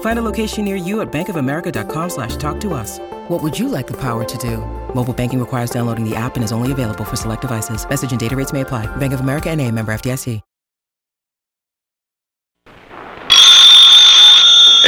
Find a location near you at bankofamerica.com slash talk to us. What would you like the power to do? Mobile banking requires downloading the app and is only available for select devices. Message and data rates may apply. Bank of America and a member FDIC.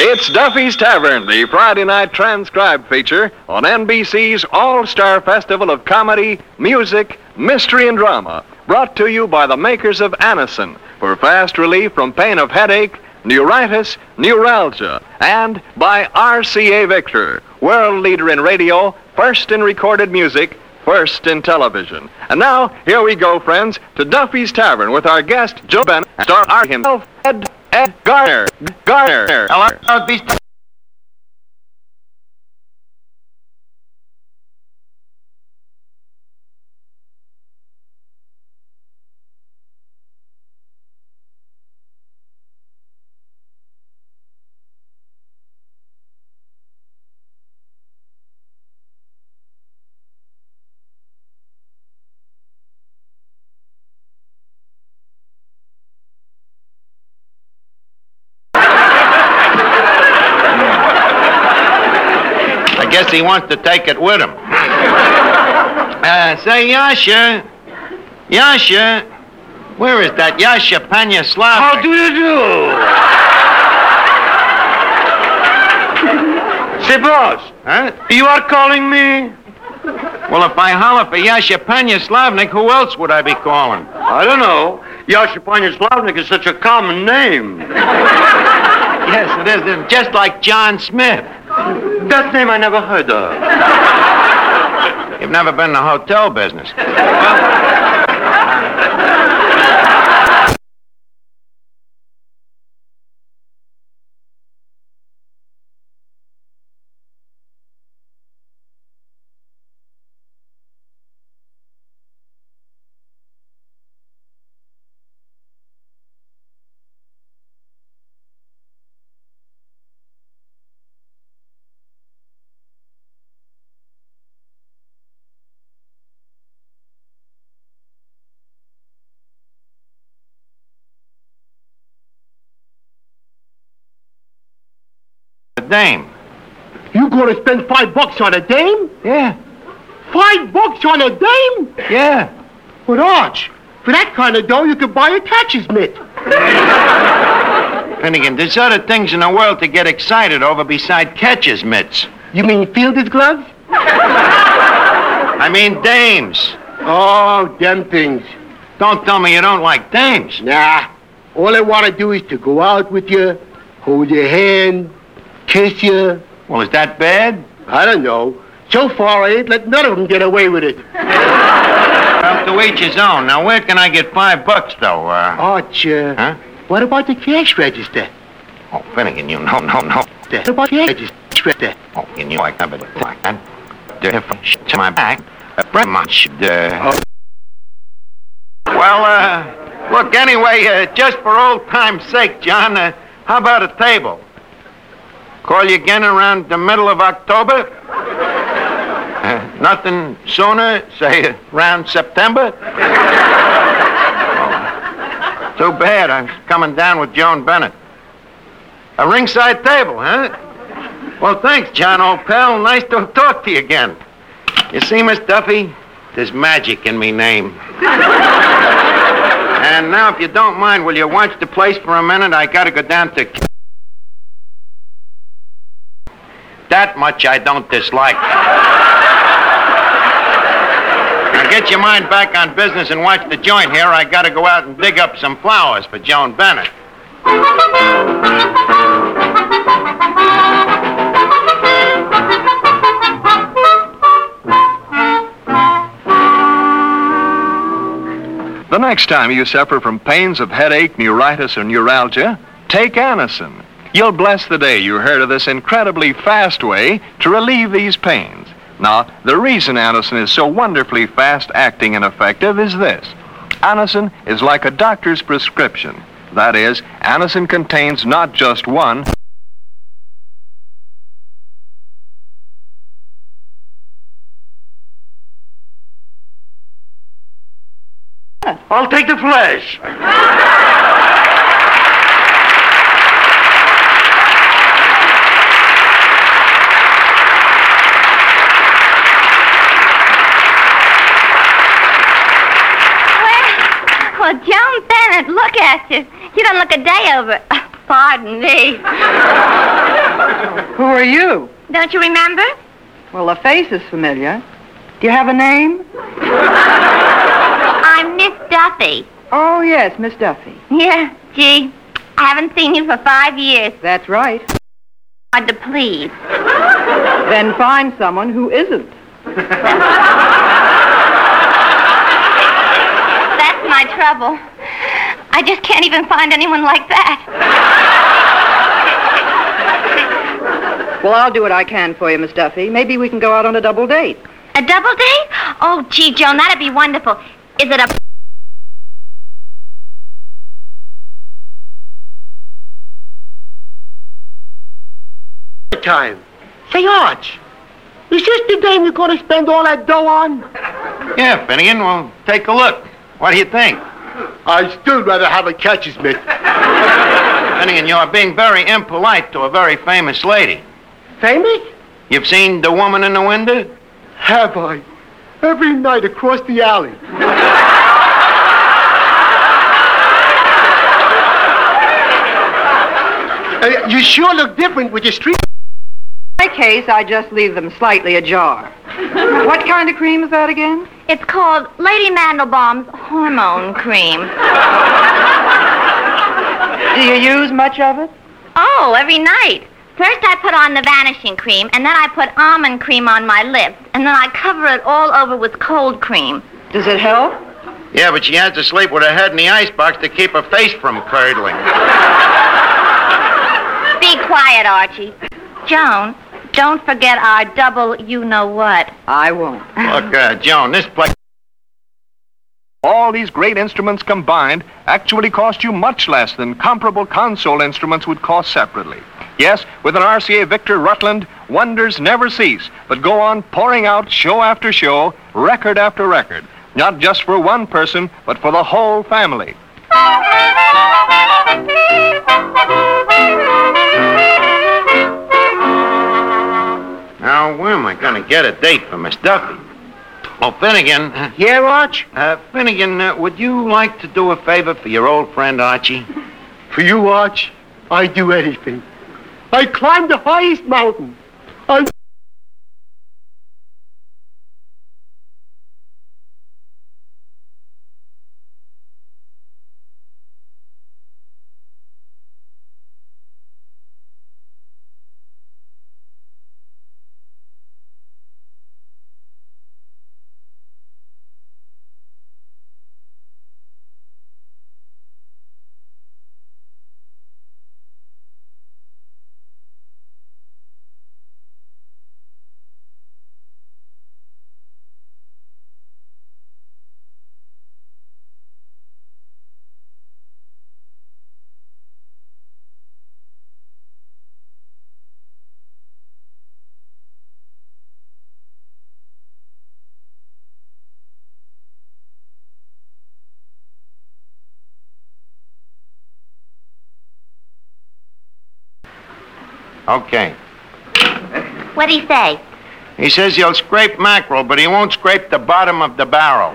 It's Duffy's Tavern, the Friday night transcribed feature on NBC's All Star Festival of Comedy, Music, Mystery, and Drama. Brought to you by the makers of Anacin for fast relief from pain of headache, neuritis, neuralgia, and by RCA Victor, world leader in radio, first in recorded music, first in television. And now, here we go, friends, to Duffy's Tavern with our guest, Joan Bennett, star himself, Ed, Ed Gardner. Gardner. Hello, Beast. I guess he wants to take it with him. Uh, say, Yasha. Yasha. Where is that Yasha Panya Slav? How do you do? Say, boss, Huh? you are calling me? Well, if I holler for Yasha Panya Slavnik, who else would I be calling? I don't know. Yasha Slavnik is such a common name. Yes, it is. It's just like John Smith. That name I never heard of. You've never been in the hotel business. The dame. You gonna spend five bucks on a dame? Yeah, Five bucks on a dame? yeah. But Arch, for that kind of dough, you could buy a catcher's mitt. Finnegan, there's other things in the world to get excited over beside catcher's mitts. You mean fielder's gloves? I mean dames. Oh, them things. Don't tell me you don't like dames. Nah. All I want to do is to go out with you, hold your hand, kiss you. Well, is that bad? I don't know. So far, I ain't let none of them get away with it. Well, to each his own. Now, where can I get five bucks, though? Uh, Arch, uh, huh? what about the cash register? Oh, Finnegan, you know, no, no. What about the cash register? Oh, you know I covered it like that. Different shit to my back. Uh, very much, uh... Well, uh, look, anyway, uh, just for old time's sake, John, uh, how about a table? Call you again around the middle of October? Uh, nothing sooner, say around September? Oh, too bad, I'm coming down with Joan Bennett. A ringside table, huh? Well, thanks, John, old pal. Nice to talk to you again. You see, Miss Duffy, there's magic in me name. and now, if you don't mind, will you watch the place for a minute? I gotta go down to. That much I don't dislike. now get your mind back on business and watch the joint here. I gotta go out and dig up some flowers for Joan Bennett. The next time you suffer from pains of headache, neuritis, or neuralgia, take Anacin. You'll bless the day you heard of this incredibly fast way to relieve these pains. Now, the reason Anacin is so wonderfully fast acting and effective is this. Anacin is like a doctor's prescription. That is, Anacin contains not just one, I'll take the flash. Well, Joan Bennett, look at you. You don't look a day over. Pardon me. Who are you? Don't you remember? Well, the face is familiar. Do you have a name? I'm Miss Duffy. Oh, yes, Miss Duffy. Yeah, gee, I haven't seen you for five years. That's right. Hard to please. Then find someone who isn't. That's my trouble. I just can't even find anyone like that. Well, I'll do what I can for you, Miss Duffy. Maybe we can go out on a double date. A double date? Oh, gee, Joan, that'd be wonderful. Is it a Time. Say, Arch, is this the dame you're going to spend all that dough on? Yeah, Finnegan, well, take a look. What do you think? I'd still rather have a catcher's mitt. Finnegan, you are being very impolite to a very famous lady. Famous? You've seen the woman in the window? Have I? Every night across the alley. Uh, you sure look different with your street. In my case, I just leave them slightly ajar. what kind of cream is that again? It's called Lady Mandelbaum's hormone cream. Do you use much of it? Oh, every night. First I put on the vanishing cream, and then I put almond cream on my lips, and then I cover it all over with cold cream. Does it help? Yeah, but she has to sleep with her head in the icebox to keep her face from curdling. Be quiet, Archie. Joan, don't forget our double you know what. I won't. Look, uh, Joan, this place. All these great instruments combined actually cost you much less than comparable console instruments would cost separately. Yes, with an RCA Victor Rutland, wonders never cease, but go on pouring out show after show, record after record, not just for one person, but for the whole family. Now, where am I going to get a date for Miss Duffy? Oh, Finnegan. uh, Yeah, Arch? Uh, Finnegan, uh, would you like to do a favor for your old friend Archie? For you, Arch, I'd do anything. I'd climb the highest mountain. I Okay. What'd he say? He says he'll scrape mackerel, but he won't scrape the bottom of the barrel.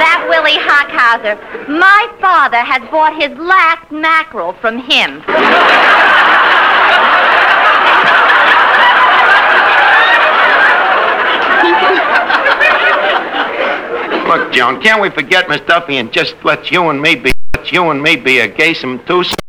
That Willie Hockhauser. My father has bought his last mackerel from him. Look, Joan, can't we forget Miss Duffy and just let you and me be let you and me be a gaysome twosome?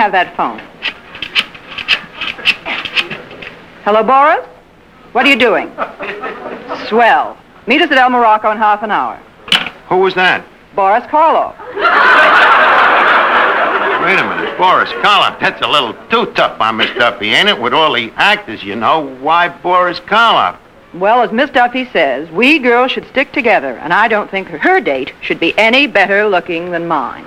Have that phone. Hello, Boris? What are you doing? Swell. Meet us at El Morocco in half an hour. Who was that? Boris Karloff. Wait a minute. Boris Karloff. That's a little too tough on Miss Duffy, ain't it? With all the actors, you know. Why Boris Karloff? Well, as Miss Duffy says, we girls should stick together, and I don't think her date should be any better looking than mine.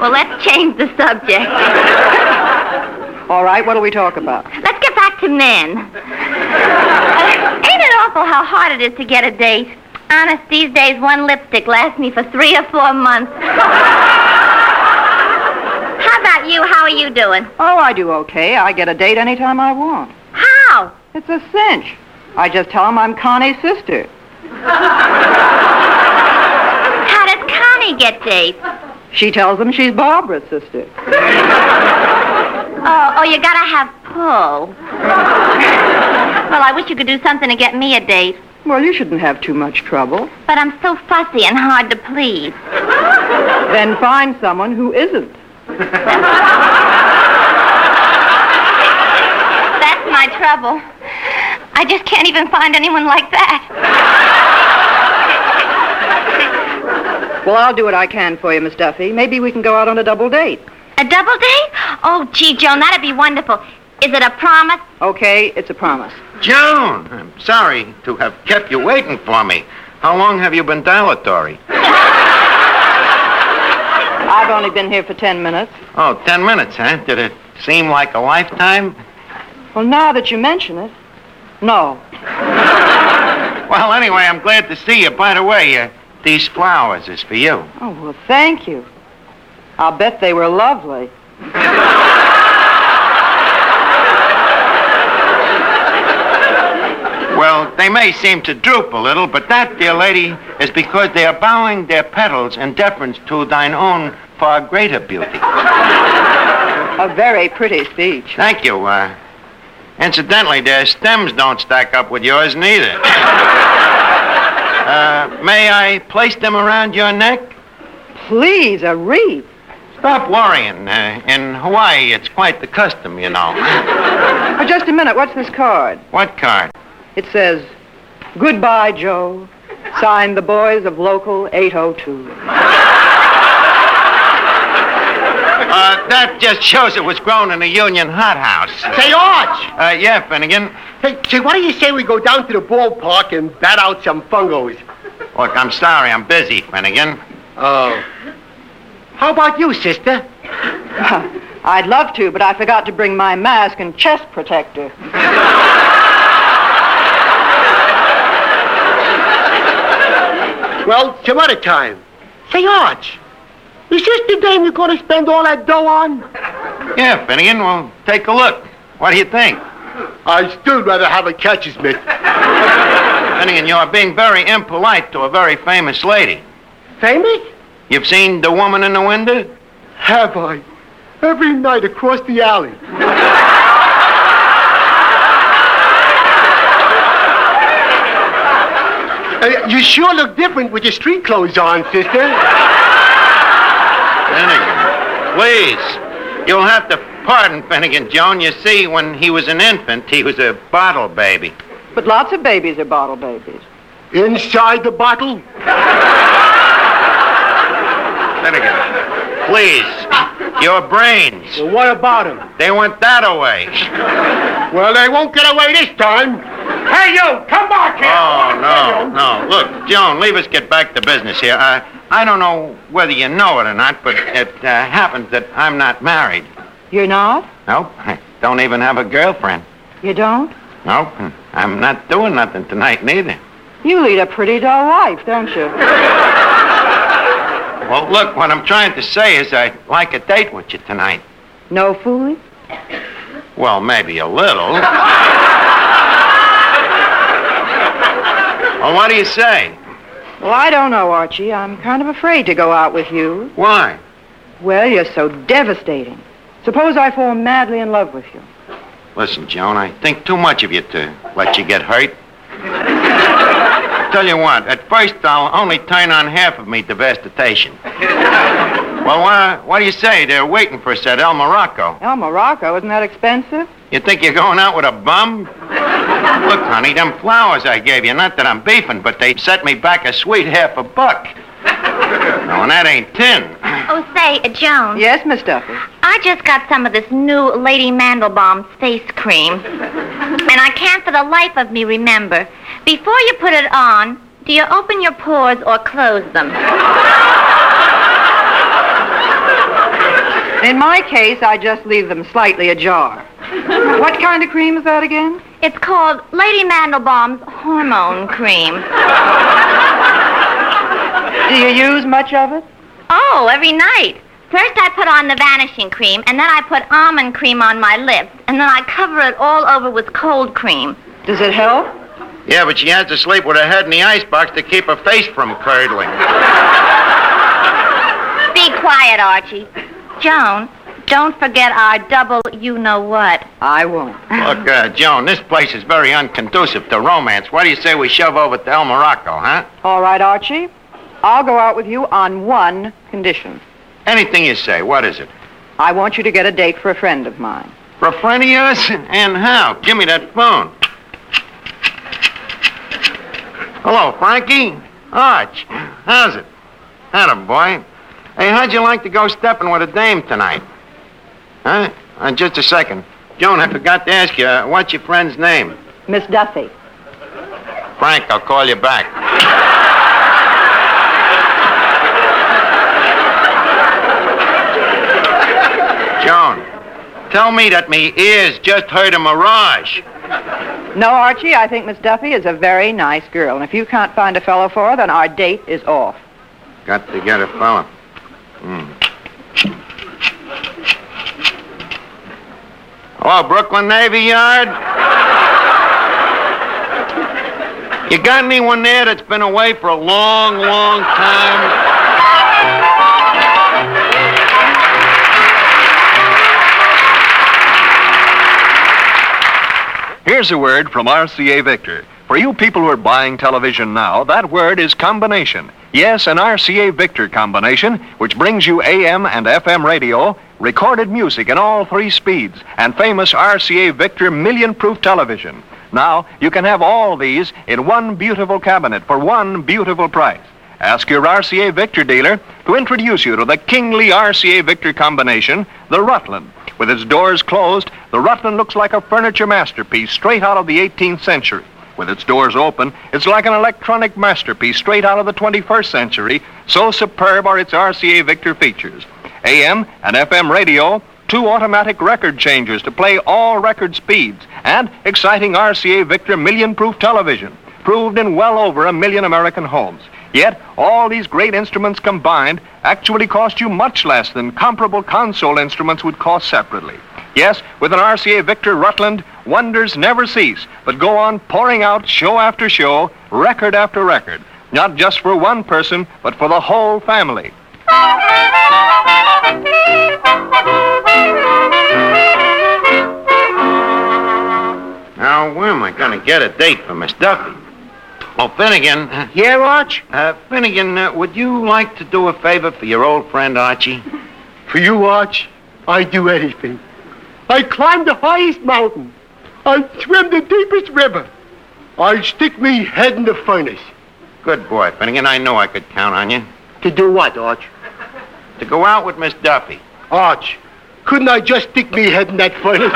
Well, let's change the subject. All right, what'll we talk about? Let's get back to men. Uh, ain't it awful how hard it is to get a date? Honest, these days one lipstick lasts me for three or four months. How about you? How are you doing? Oh, I do okay. I get a date anytime I want. How? It's a cinch. I just tell 'em I'm Connie's sister. How does Connie get dates? She tells them she's Barbara's sister. Oh, oh, you gotta have pull. well, I wish you could do something to get me a date. Well, you shouldn't have too much trouble. But I'm so fussy and hard to please. Then find someone who isn't. That's my trouble. I just can't even find anyone like that. Well, I'll do what I can for you, Miss Duffy. Maybe we can go out on a double date. A double date? Oh, gee, Joan, that'd be wonderful. Is it a promise? Okay, it's a promise. Joan, I'm sorry to have kept you waiting for me. How long have you been dilatory? I've only been here for ten minutes. Oh, ten minutes, huh? Did it seem like a lifetime? Well, now that you mention it, no. Well, anyway, I'm glad to see you. By the way, uh, these flowers is for you. Oh, well, thank you. I'll bet they were lovely. Well, they may seem to droop a little, but that, dear lady, is because they are bowing their petals in deference to thine own far greater beauty. A very pretty speech. Thank you. Uh, incidentally, their stems don't stack up with yours neither. Uh, may I place them around your neck? Please, a wreath. Stop worrying. Uh, in Hawaii, it's quite the custom, you know. Oh, just a minute. What's this card? what card? It says, Goodbye, Joe. Signed the boys of Local 802. Uh, that just shows it was grown in a Union hothouse. Say, Arch! Uh, yeah, Finnegan. Hey, say, why do you say we go down to the ballpark and bat out some fungos? Look, I'm sorry, I'm busy, Finnegan. Oh. How about you, sister? I'd love to, but I forgot to bring my mask and chest protector. Well, some other time. Say, Arch, is this the dame you're going to spend all that dough on? Yeah, Finnegan, well, take a look. What do you think? I'd still rather have a catcher's mitt. Finnegan, you're being very impolite to a very famous lady. Famous? You've seen the woman in the window? Have I? Every night across the alley. Uh, you sure look different with your street clothes on, sister. Finnegan, please. You'll have to pardon Finnegan, Joan. You see, when he was an infant, he was a bottle baby. But lots of babies are bottle babies. Inside the bottle? Finnegan, please. Your brains. Well, what about him? They went that away. Well, they won't get away this time. Hey, you, come back here. Oh, no, no. Look, Joan, leave us get back to business here. I, I don't know whether you know it or not, but it uh, happens that I'm not married. You're not? Nope, I don't even have a girlfriend. You don't? Nope, I'm not doing nothing tonight neither. You lead a pretty dull life, don't you? Well, look, what I'm trying to say is I'd like a date with you tonight. No fooling? Well, maybe a little. well, what do you say? Well, I don't know, Archie. I'm kind of afraid to go out with you. Why? Well, you're so devastating. Suppose I fall madly in love with you. Listen, Joan, I think too much of you to let you get hurt. Tell you what, at first I'll only turn on half of me devastation. well, uh, what do you say? They're waiting for us at El Morocco. El Morocco, isn't that expensive? You think you're going out with a bum? Look, honey, them flowers I gave you, not that I'm beefing, but they set me back a sweet half a buck. No, and that ain't tin. Oh, say, uh, Joan. Yes, Miss Duffy. I just got some of this new Lady Mandelbaum's face cream. And I can't for the life of me remember. Before you put it on, do you open your pores or close them? In my case, I just leave them slightly ajar. What kind of cream is that again? It's called Lady Mandelbaum's hormone cream. Do you use much of it? Oh, every night. First I put on the vanishing cream, and then I put almond cream on my lips, and then I cover it all over with cold cream. Does it help? Yeah, but she has to sleep with her head in the icebox to keep her face from curdling. Be quiet, quiet, Archie. Joan, don't forget our double you know what. I won't. Look, uh, Joan, this place is very unconducive to romance. Why do you say we shove over to El Morocco, huh? All right, Archie. I'll go out with you on one condition. Anything you say. What is it? I want you to get a date for a friend of mine. For a friend of yours? And how? Give me that phone. Hello, Frankie? Arch. How's it? Adam, boy. Hey, how'd you like to go stepping with a dame tonight? Huh? Uh, just a second. Joan, I forgot to ask you, uh, what's your friend's name? Miss Duffy. Frank, I'll call you back. Joan, tell me that me ears just heard a mirage. No, Archie, I think Miss Duffy is a very nice girl. And if you can't find a fellow for her, then our date is off. Got to get a fellow. Hmm. Hello, Brooklyn Navy Yard? You got anyone there that's been away for a long, long time? Here's a word from RCA Victor. For you people who are buying television now, that word is combination. Yes, an RCA Victor combination, which brings you AM and FM radio, recorded music in all three speeds, and famous RCA Victor million proof television. Now, you can have all these in one beautiful cabinet for one beautiful price. Ask your RCA Victor dealer to introduce you to the kingly RCA Victor combination, the Rutland. With its doors closed, the Rutland looks like a furniture masterpiece straight out of the 18th century. With its doors open, it's like an electronic masterpiece straight out of the 21st century. So superb are its RCA Victor features. AM and FM radio, two automatic record changers to play all record speeds, and exciting RCA Victor million proof television, proved in well over a million American homes. Yet, all these great instruments combined actually cost you much less than comparable console instruments would cost separately. Yes, with an RCA Victor Rutland, wonders never cease, but go on pouring out show after show, record after record, not just for one person, but for the whole family. Now, where am I going to get a date for Miss Duffy? Oh, Finnegan. uh, Yeah, Arch? Uh, Finnegan, uh, would you like to do a favor for your old friend Archie? For you, Arch, I'd do anything. I'd climb the highest mountain. I'd swim the deepest river. I'd stick me head in the furnace. Good boy, Finnegan. I know I could count on you. To do what, Arch? To go out with Miss Duffy. Arch, couldn't I just stick me head in that furnace?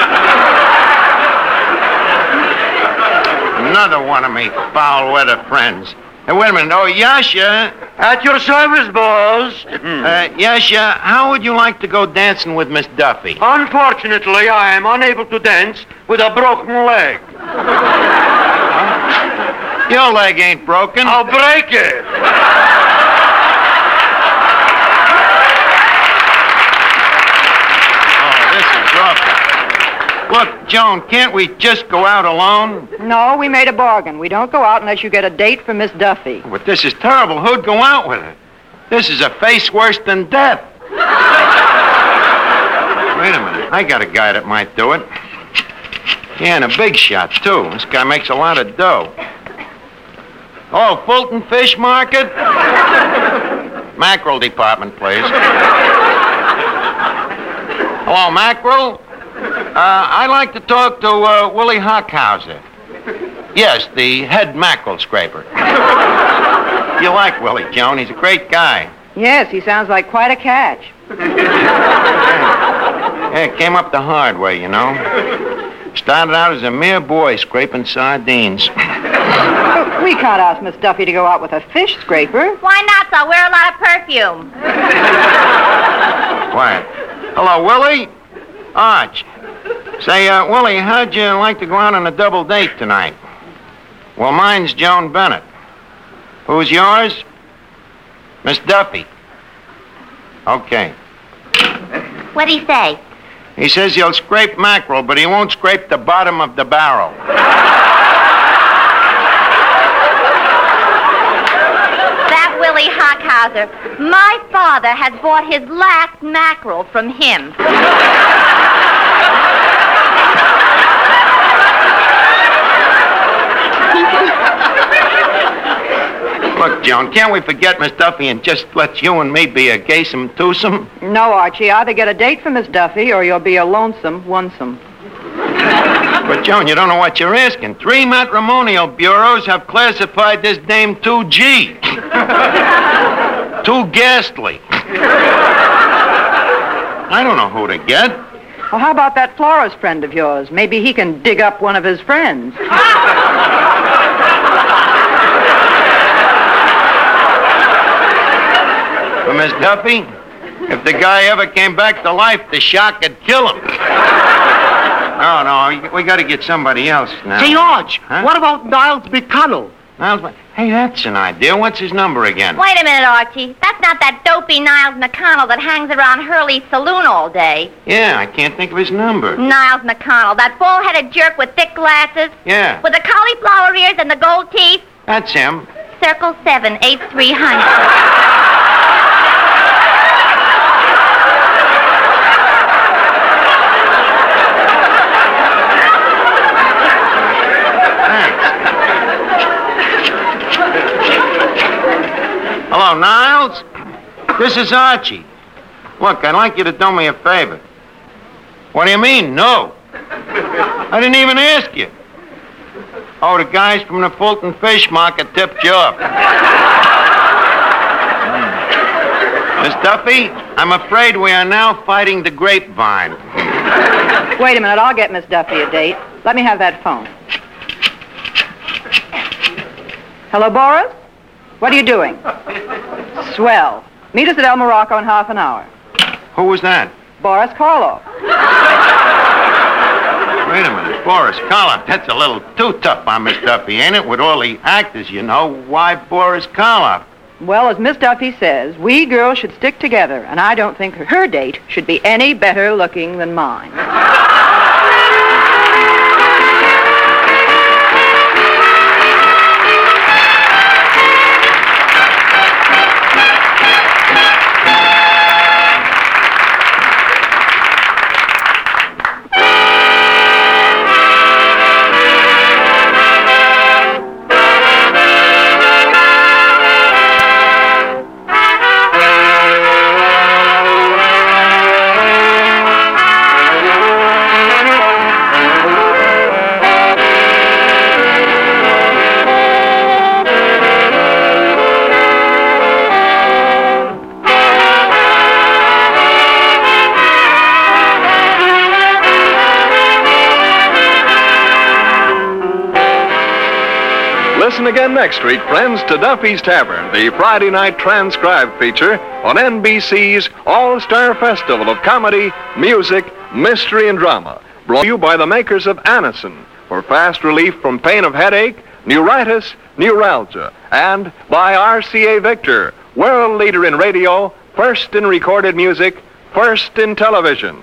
Another one of me foul-weather friends. Hey, wait a minute. Oh, Yasha. At your service, boss. Uh, Yasha, how would you like to go dancing with Miss Duffy? Unfortunately, I am unable to dance with a broken leg. Your leg ain't broken. I'll break it. Oh, this is awful. Look, Joan, can't we just go out alone? No, we made a bargain. We don't go out unless you get a date for Miss Duffy. But this is terrible. Who'd go out with her? This is a face worse than death. Wait a minute. I got a guy that might do it. Yeah, and a big shot, too. This guy makes a lot of dough. Oh, Fulton Fish Market? Mackerel department, please. Hello, Mackerel? Uh, I'd like to talk to uh, Willie Hockhauser. Yes, the head mackerel scraper. you like Willie, Joan. He's a great guy. Yes, he sounds like quite a catch. Yeah, it came up the hard way, you know. Started out as a mere boy scraping sardines. But we can't ask Miss Duffy to go out with a fish scraper. Why not? I'll wear a lot of perfume. Quiet. Hello, Willie? Arch. Say, uh, Willie, how'd you like to go out on a double date tonight? Well, mine's Joan Bennett. Who's yours? Miss Duffy. Okay. What'd he say? He says he'll scrape mackerel, but he won't scrape the bottom of the barrel. That Willie Hockhauser my father has bought his last mackerel from him. Look, Joan, can't we forget Miss Duffy and just let you and me be a gaysome twosome? No, Archie. Either get a date for Miss Duffy or you'll be a lonesome onesome. But, Joan, you don't know what you're asking. Three matrimonial bureaus have classified this dame 2G. Too ghastly. I don't know who to get. Well, how about that florist friend of yours? Maybe he can dig up one of his friends. Miss Duffy. If the guy ever came back to life, the shock would kill him. no, no, we got to get somebody else now. Say, Arch, huh? what about Niles McConnell? Niles, hey, that's an idea. What's his number again? Wait a minute, Archie. That's not that dopey Niles McConnell that hangs around Hurley's saloon all day. Yeah, I can't think of his number. Niles McConnell, that bald-headed jerk with thick glasses. Yeah. With the cauliflower ears and the gold teeth. That's him. Circle seven eight three hundred. Hello, Niles. This is Archie. Look, I'd like you to do me a favor. What do you mean, no? I didn't even ask you. Oh, the guys from the Fulton Fish Market tipped you off. Hmm. Miss Duffy, I'm afraid we are now fighting the grapevine. Wait a minute. I'll get Miss Duffy a date. Let me have that phone. Hello, Boris? What are you doing? Swell. Meet us at El Morocco in half an hour. Who was that? Boris Karloff. Wait a minute. Boris Karloff. That's a little too tough on Miss Duffy, ain't it? With all the actors, you know. Why Boris Karloff? Well, as Miss Duffy says, we girls should stick together, and I don't think her date should be any better looking than mine. Again next week, friends, to Duffy's Tavern, the Friday night transcribed feature on NBC's All Star Festival of Comedy, Music, Mystery, and Drama. Brought to you by the makers of Anacin for fast relief from pain of headache, neuritis, neuralgia, and by RCA Victor, world leader in radio, first in recorded music, first in television.